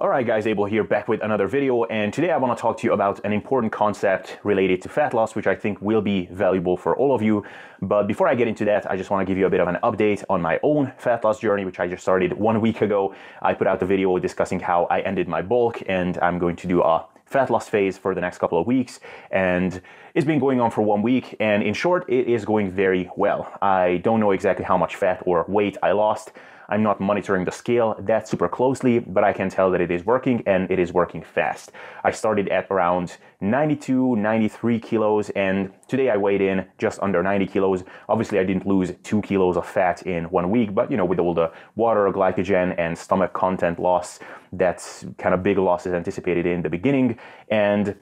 Alright guys, Abel here back with another video and today I want to talk to you about an important concept related to fat loss which I think will be valuable for all of you. But before I get into that, I just want to give you a bit of an update on my own fat loss journey which I just started one week ago. I put out the video discussing how I ended my bulk and I'm going to do a fat loss phase for the next couple of weeks and it's been going on for one week and in short it is going very well. I don't know exactly how much fat or weight I lost. I'm not monitoring the scale that super closely, but I can tell that it is working and it is working fast. I started at around 92, 93 kilos, and today I weighed in just under 90 kilos. Obviously, I didn't lose two kilos of fat in one week, but you know, with all the water, glycogen, and stomach content loss, that's kind of big losses anticipated in the beginning. And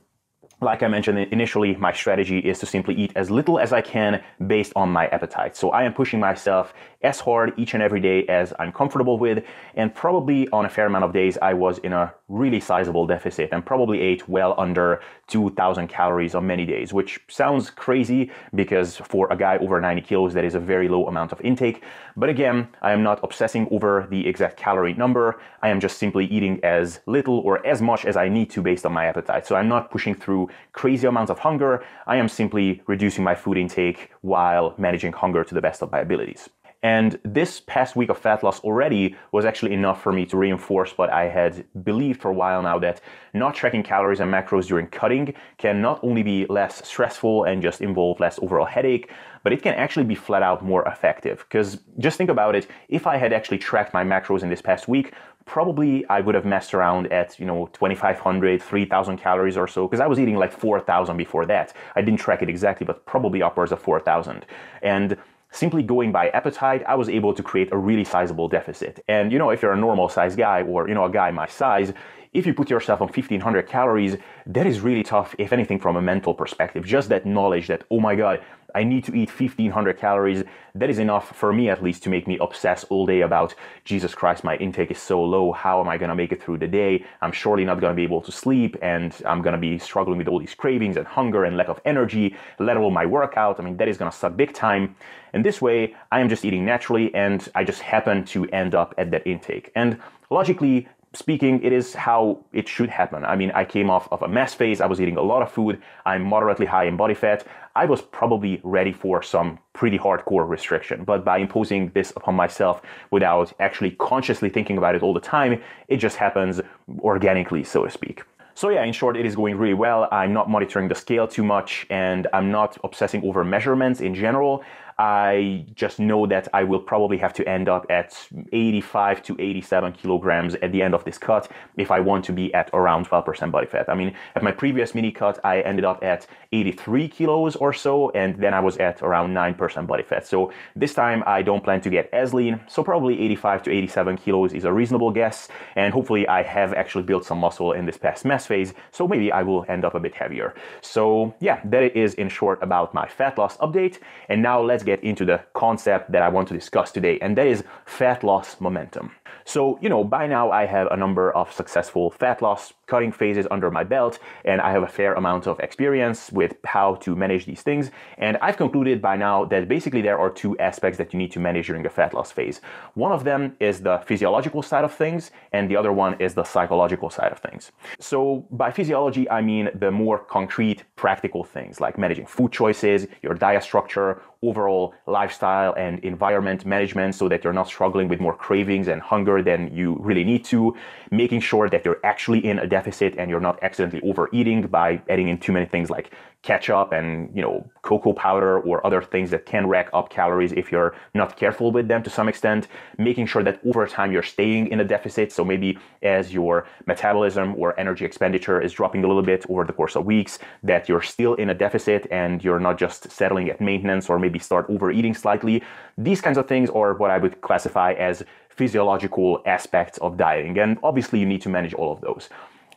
like I mentioned initially, my strategy is to simply eat as little as I can based on my appetite. So I am pushing myself as hard each and every day as I'm comfortable with. And probably on a fair amount of days, I was in a really sizable deficit and probably ate well under 2000 calories on many days, which sounds crazy because for a guy over 90 kilos, that is a very low amount of intake. But again, I am not obsessing over the exact calorie number. I am just simply eating as little or as much as I need to based on my appetite. So I'm not pushing through crazy amounts of hunger. I am simply reducing my food intake while managing hunger to the best of my abilities. And this past week of fat loss already was actually enough for me to reinforce what I had believed for a while now that not tracking calories and macros during cutting can not only be less stressful and just involve less overall headache, but it can actually be flat out more effective. Because just think about it, if I had actually tracked my macros in this past week, probably I would have messed around at, you know, 2,500, 3,000 calories or so, because I was eating like 4,000 before that. I didn't track it exactly, but probably upwards of 4,000. And simply going by appetite, I was able to create a really sizable deficit. And you know, if you're a normal size guy or you know a guy my size, if you put yourself on 1500 calories, that is really tough, if anything, from a mental perspective. Just that knowledge that, oh my God, I need to eat 1500 calories. That is enough for me at least to make me obsess all day about Jesus Christ, my intake is so low. How am I going to make it through the day? I'm surely not going to be able to sleep and I'm going to be struggling with all these cravings and hunger and lack of energy, let alone my workout. I mean, that is going to suck big time. And this way, I am just eating naturally and I just happen to end up at that intake. And logically, speaking, it is how it should happen. I mean, I came off of a mass phase. I was eating a lot of food. I'm moderately high in body fat. I was probably ready for some pretty hardcore restriction. But by imposing this upon myself without actually consciously thinking about it all the time, it just happens organically, so to speak. So yeah, in short, it is going really well. I'm not monitoring the scale too much and I'm not obsessing over measurements in general. I just know that I will probably have to end up at 85 to 87 kilograms at the end of this cut if I want to be at around 12% body fat. I mean, at my previous mini cut, I ended up at 83 kilos or so, and then I was at around 9% body fat. So this time I don't plan to get as lean, so probably 85 to 87 kilos is a reasonable guess, and hopefully I have actually built some muscle in this past mass phase, so maybe I will end up a bit heavier. So yeah, that is in short about my fat loss update, and now let's get into the concept that I want to discuss today, and that is fat loss momentum. So, you know, by now I have a number of successful fat loss cutting phases under my belt, and I have a fair amount of experience with how to manage these things. And I've concluded by now that basically there are two aspects that you need to manage during a fat loss phase. One of them is the physiological side of things, and the other one is the psychological side of things. So, by physiology, I mean the more concrete, practical things like managing food choices, your diet structure, overall lifestyle and environment management so that you're not struggling with more cravings and hunger than you really need to, making sure that you're actually in a deficit and you're not accidentally overeating by adding in too many things like ketchup and you know cocoa powder or other things that can rack up calories if you're not careful with them to some extent making sure that over time you're staying in a deficit. So maybe as your metabolism or energy expenditure is dropping a little bit over the course of weeks that you're still in a deficit and you're not just settling at maintenance or maybe start overeating slightly. These kinds of things are what i would classify as physiological aspects of dieting. And obviously you need to manage all of those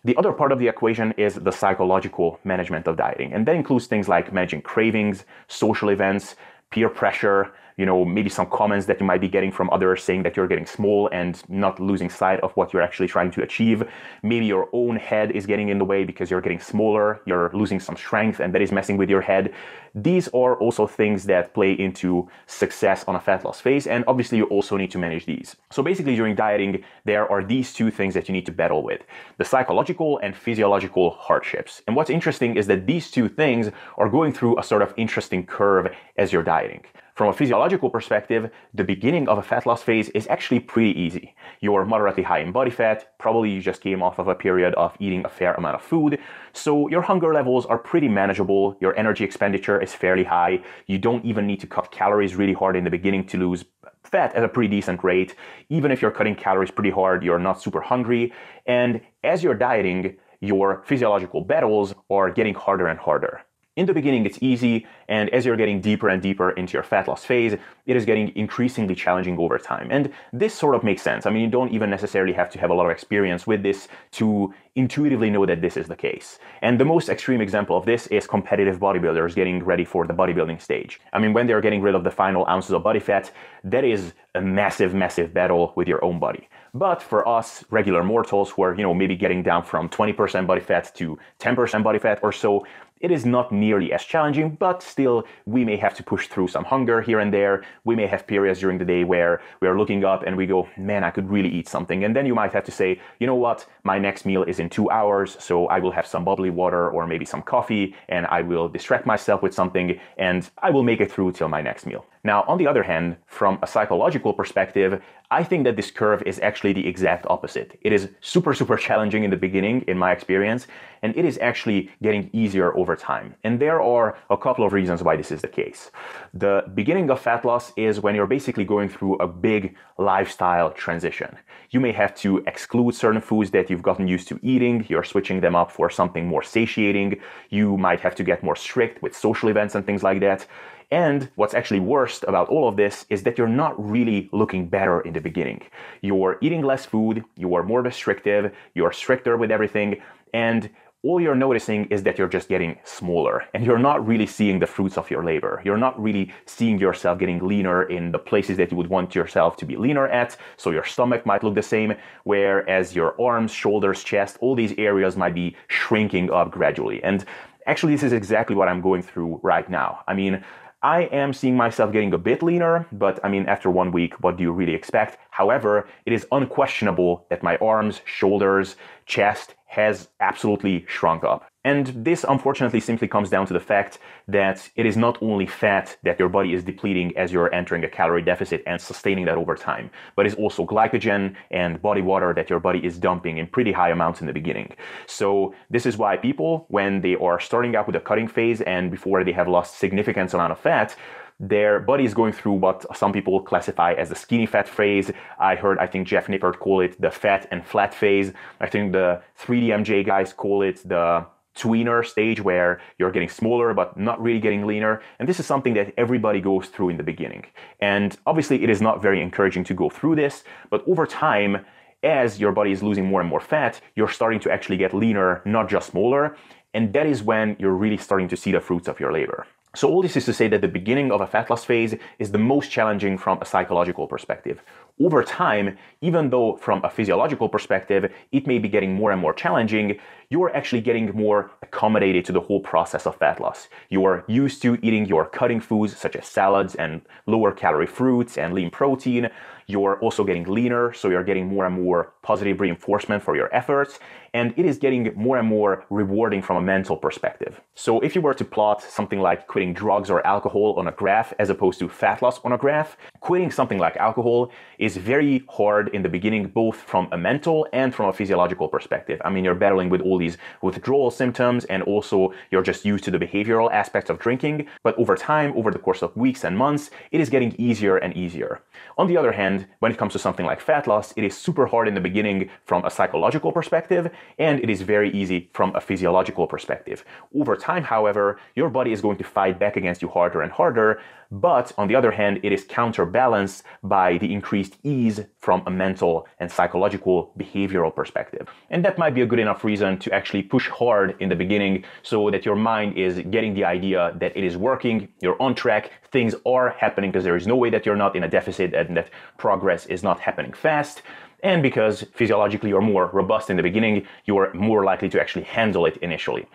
the other part of the equation is the psychological management of dieting, and that includes things like managing cravings, social events, peer pressure, you know, maybe some comments that you might be getting from others saying that you're getting small and not losing sight of what you're actually trying to achieve. Maybe your own head is getting in the way because you're getting smaller, you're losing some strength, and that is messing with your head. These are also things that play into success on a fat loss phase, and obviously you also need to manage these. So basically, during dieting, there are these two things that you need to battle with the psychological and physiological hardships. And what's interesting is that these two things are going through a sort of interesting curve as you're dieting. From a physiological perspective, the beginning of a fat loss phase is actually pretty easy. You're moderately high in body fat, probably you just came off of a period of eating a fair amount of food, so your hunger levels are pretty manageable, your energy expenditure is fairly high, you don't even need to cut calories really hard in the beginning to lose fat at a pretty decent rate. Even if you're cutting calories pretty hard, you're not super hungry, and as you're dieting, your physiological battles are getting harder and harder. In the beginning, it's easy, and as you're getting deeper and deeper into your fat loss phase, it is getting increasingly challenging over time. And this sort of makes sense. I mean, you don't even necessarily have to have a lot of experience with this to intuitively know that this is the case. And the most extreme example of this is competitive bodybuilders getting ready for the bodybuilding stage. I mean, when they're getting rid of the final ounces of body fat, that is a massive, massive battle with your own body. But for us regular mortals who are, you know, maybe getting down from 20% body fat to 10% body fat or so, it is not nearly as challenging, but still, we may have to push through some hunger here and there. We may have periods during the day where we are looking up and we go, man, I could really eat something. And then you might have to say, you know what, my next meal is in two hours, so I will have some bubbly water or maybe some coffee, and I will distract myself with something, and I will make it through till my next meal. Now, on the other hand, from a psychological perspective, I think that this curve is actually the exact opposite. It is super, super challenging in the beginning, in my experience, and it is actually getting easier over time. And there are a couple of reasons why this is the case. The beginning of fat loss is when you're basically going through a big lifestyle transition. You may have to exclude certain foods that you've gotten used to eating, you're switching them up for something more satiating, you might have to get more strict with social events and things like that. And what's actually worst about all of this is that you're not really looking better in the beginning. You're eating less food, you are more restrictive, you're stricter with everything, and all you're noticing is that you're just getting smaller and you're not really seeing the fruits of your labor. You're not really seeing yourself getting leaner in the places that you would want yourself to be leaner at. So your stomach might look the same, whereas your arms, shoulders, chest, all these areas might be shrinking up gradually. And actually, this is exactly what I'm going through right now. I mean, I am seeing myself getting a bit leaner, but I mean, after one week, what do you really expect? However, it is unquestionable that my arms, shoulders, chest has absolutely shrunk up. And this unfortunately simply comes down to the fact that it is not only fat that your body is depleting as you're entering a calorie deficit and sustaining that over time, but it's also glycogen and body water that your body is dumping in pretty high amounts in the beginning. So this is why people, when they are starting out with a cutting phase and before they have lost significant amount of fat, their body is going through what some people classify as the skinny fat phase. I heard, I think Jeff Nippard call it the fat and flat phase. I think the 3DMJ guys call it the tweener stage where you're getting smaller but not really getting leaner. And this is something that everybody goes through in the beginning. And obviously, it is not very encouraging to go through this, but over time, as your body is losing more and more fat, you're starting to actually get leaner, not just smaller. And that is when you're really starting to see the fruits of your labor. So all this is to say that the beginning of a fat loss phase is the most challenging from a psychological perspective. Over time, even though from a physiological perspective, it may be getting more and more challenging, you're actually getting more accommodated to the whole process of fat loss. You're used to eating your cutting foods such as salads and lower calorie fruits and lean protein. You're also getting leaner, so you're getting more and more positive reinforcement for your efforts, and it is getting more and more rewarding from a mental perspective. So if you were to plot something like quitting drugs or alcohol on a graph as opposed to fat loss on a graph, quitting something like alcohol is very hard in the beginning, both from a mental and from a physiological perspective. I mean, you're battling with all these withdrawal symptoms, and also you're just used to the behavioral aspects of drinking. But over time, over the course of weeks and months, it is getting easier and easier. On the other hand, when it comes to something like fat loss, it is super hard in the beginning from a psychological perspective, and it is very easy from a physiological perspective. Over time, however, your body is going to fight back against you harder and harder, but on the other hand, it is counterbalanced counterbalanced by the increased ease from a mental and psychological behavioral perspective. And that might be a good enough reason to actually push hard in the beginning so that your mind is getting the idea that it is working, you're on track, things are happening because there is no way that you're not in a deficit and that progress is not happening fast. And because physiologically you're more robust in the beginning, you are more likely to actually handle it initially.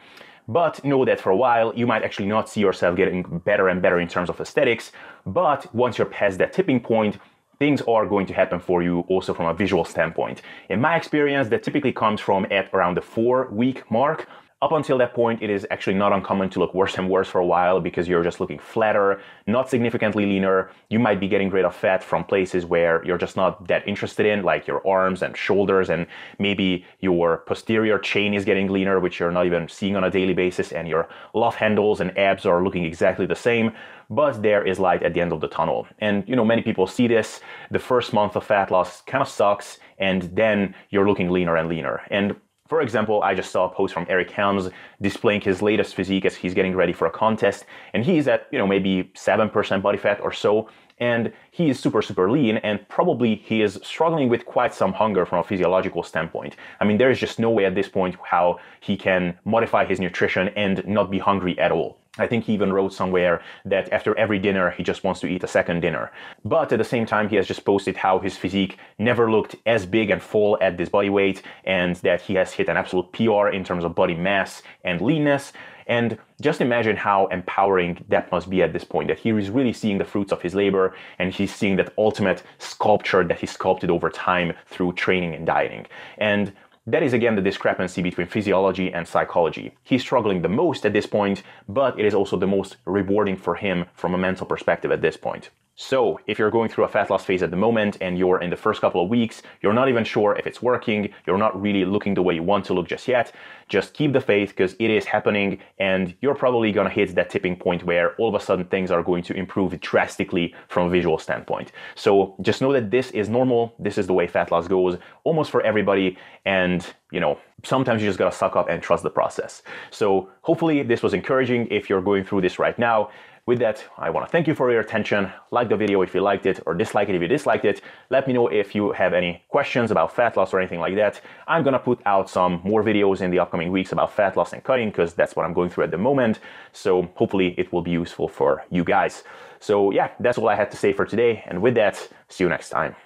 But know that for a while, you might actually not see yourself getting better and better in terms of aesthetics. But once you're past that tipping point, things are going to happen for you also from a visual standpoint. In my experience, that typically comes from at around the four week mark. Up until that point, it is actually not uncommon to look worse and worse for a while because you're just looking flatter, not significantly leaner. You might be getting rid of fat from places where you're just not that interested in, like your arms and shoulders, and maybe your posterior chain is getting leaner, which you're not even seeing on a daily basis, and your love handles and abs are looking exactly the same. But there is light at the end of the tunnel. And you know, many people see this. The first month of fat loss kind of sucks, and then you're looking leaner and leaner. And for example, I just saw a post from Eric Helms displaying his latest physique as he's getting ready for a contest, and he's at, you know, maybe 7% body fat or so, and he is super, super lean, and probably he is struggling with quite some hunger from a physiological standpoint. I mean, there is just no way at this point how he can modify his nutrition and not be hungry at all. I think he even wrote somewhere that after every dinner, he just wants to eat a second dinner. But at the same time, he has just posted how his physique never looked as big and full at this body weight, and that he has hit an absolute PR in terms of body mass and leanness. And just imagine how empowering that must be at this point, that he is really seeing the fruits of his labor and he's seeing that ultimate sculpture that he sculpted over time through training and dieting. And that is again the discrepancy between physiology and psychology. He's struggling the most at this point, but it is also the most rewarding for him from a mental perspective at this point. So, if you're going through a fat loss phase at the moment and you're in the first couple of weeks, you're not even sure if it's working, you're not really looking the way you want to look just yet, just keep the faith because it is happening and you're probably gonna hit that tipping point where all of a sudden things are going to improve drastically from a visual standpoint. So, just know that this is normal, this is the way fat loss goes almost for everybody, and you know, sometimes you just gotta suck up and trust the process. So, hopefully, this was encouraging if you're going through this right now. With that, I want to thank you for your attention. Like the video if you liked it, or dislike it if you disliked it. Let me know if you have any questions about fat loss or anything like that. I'm gonna put out some more videos in the upcoming weeks about fat loss and cutting because that's what I'm going through at the moment. So hopefully it will be useful for you guys. So yeah, that's all I had to say for today. And with that, see you next time.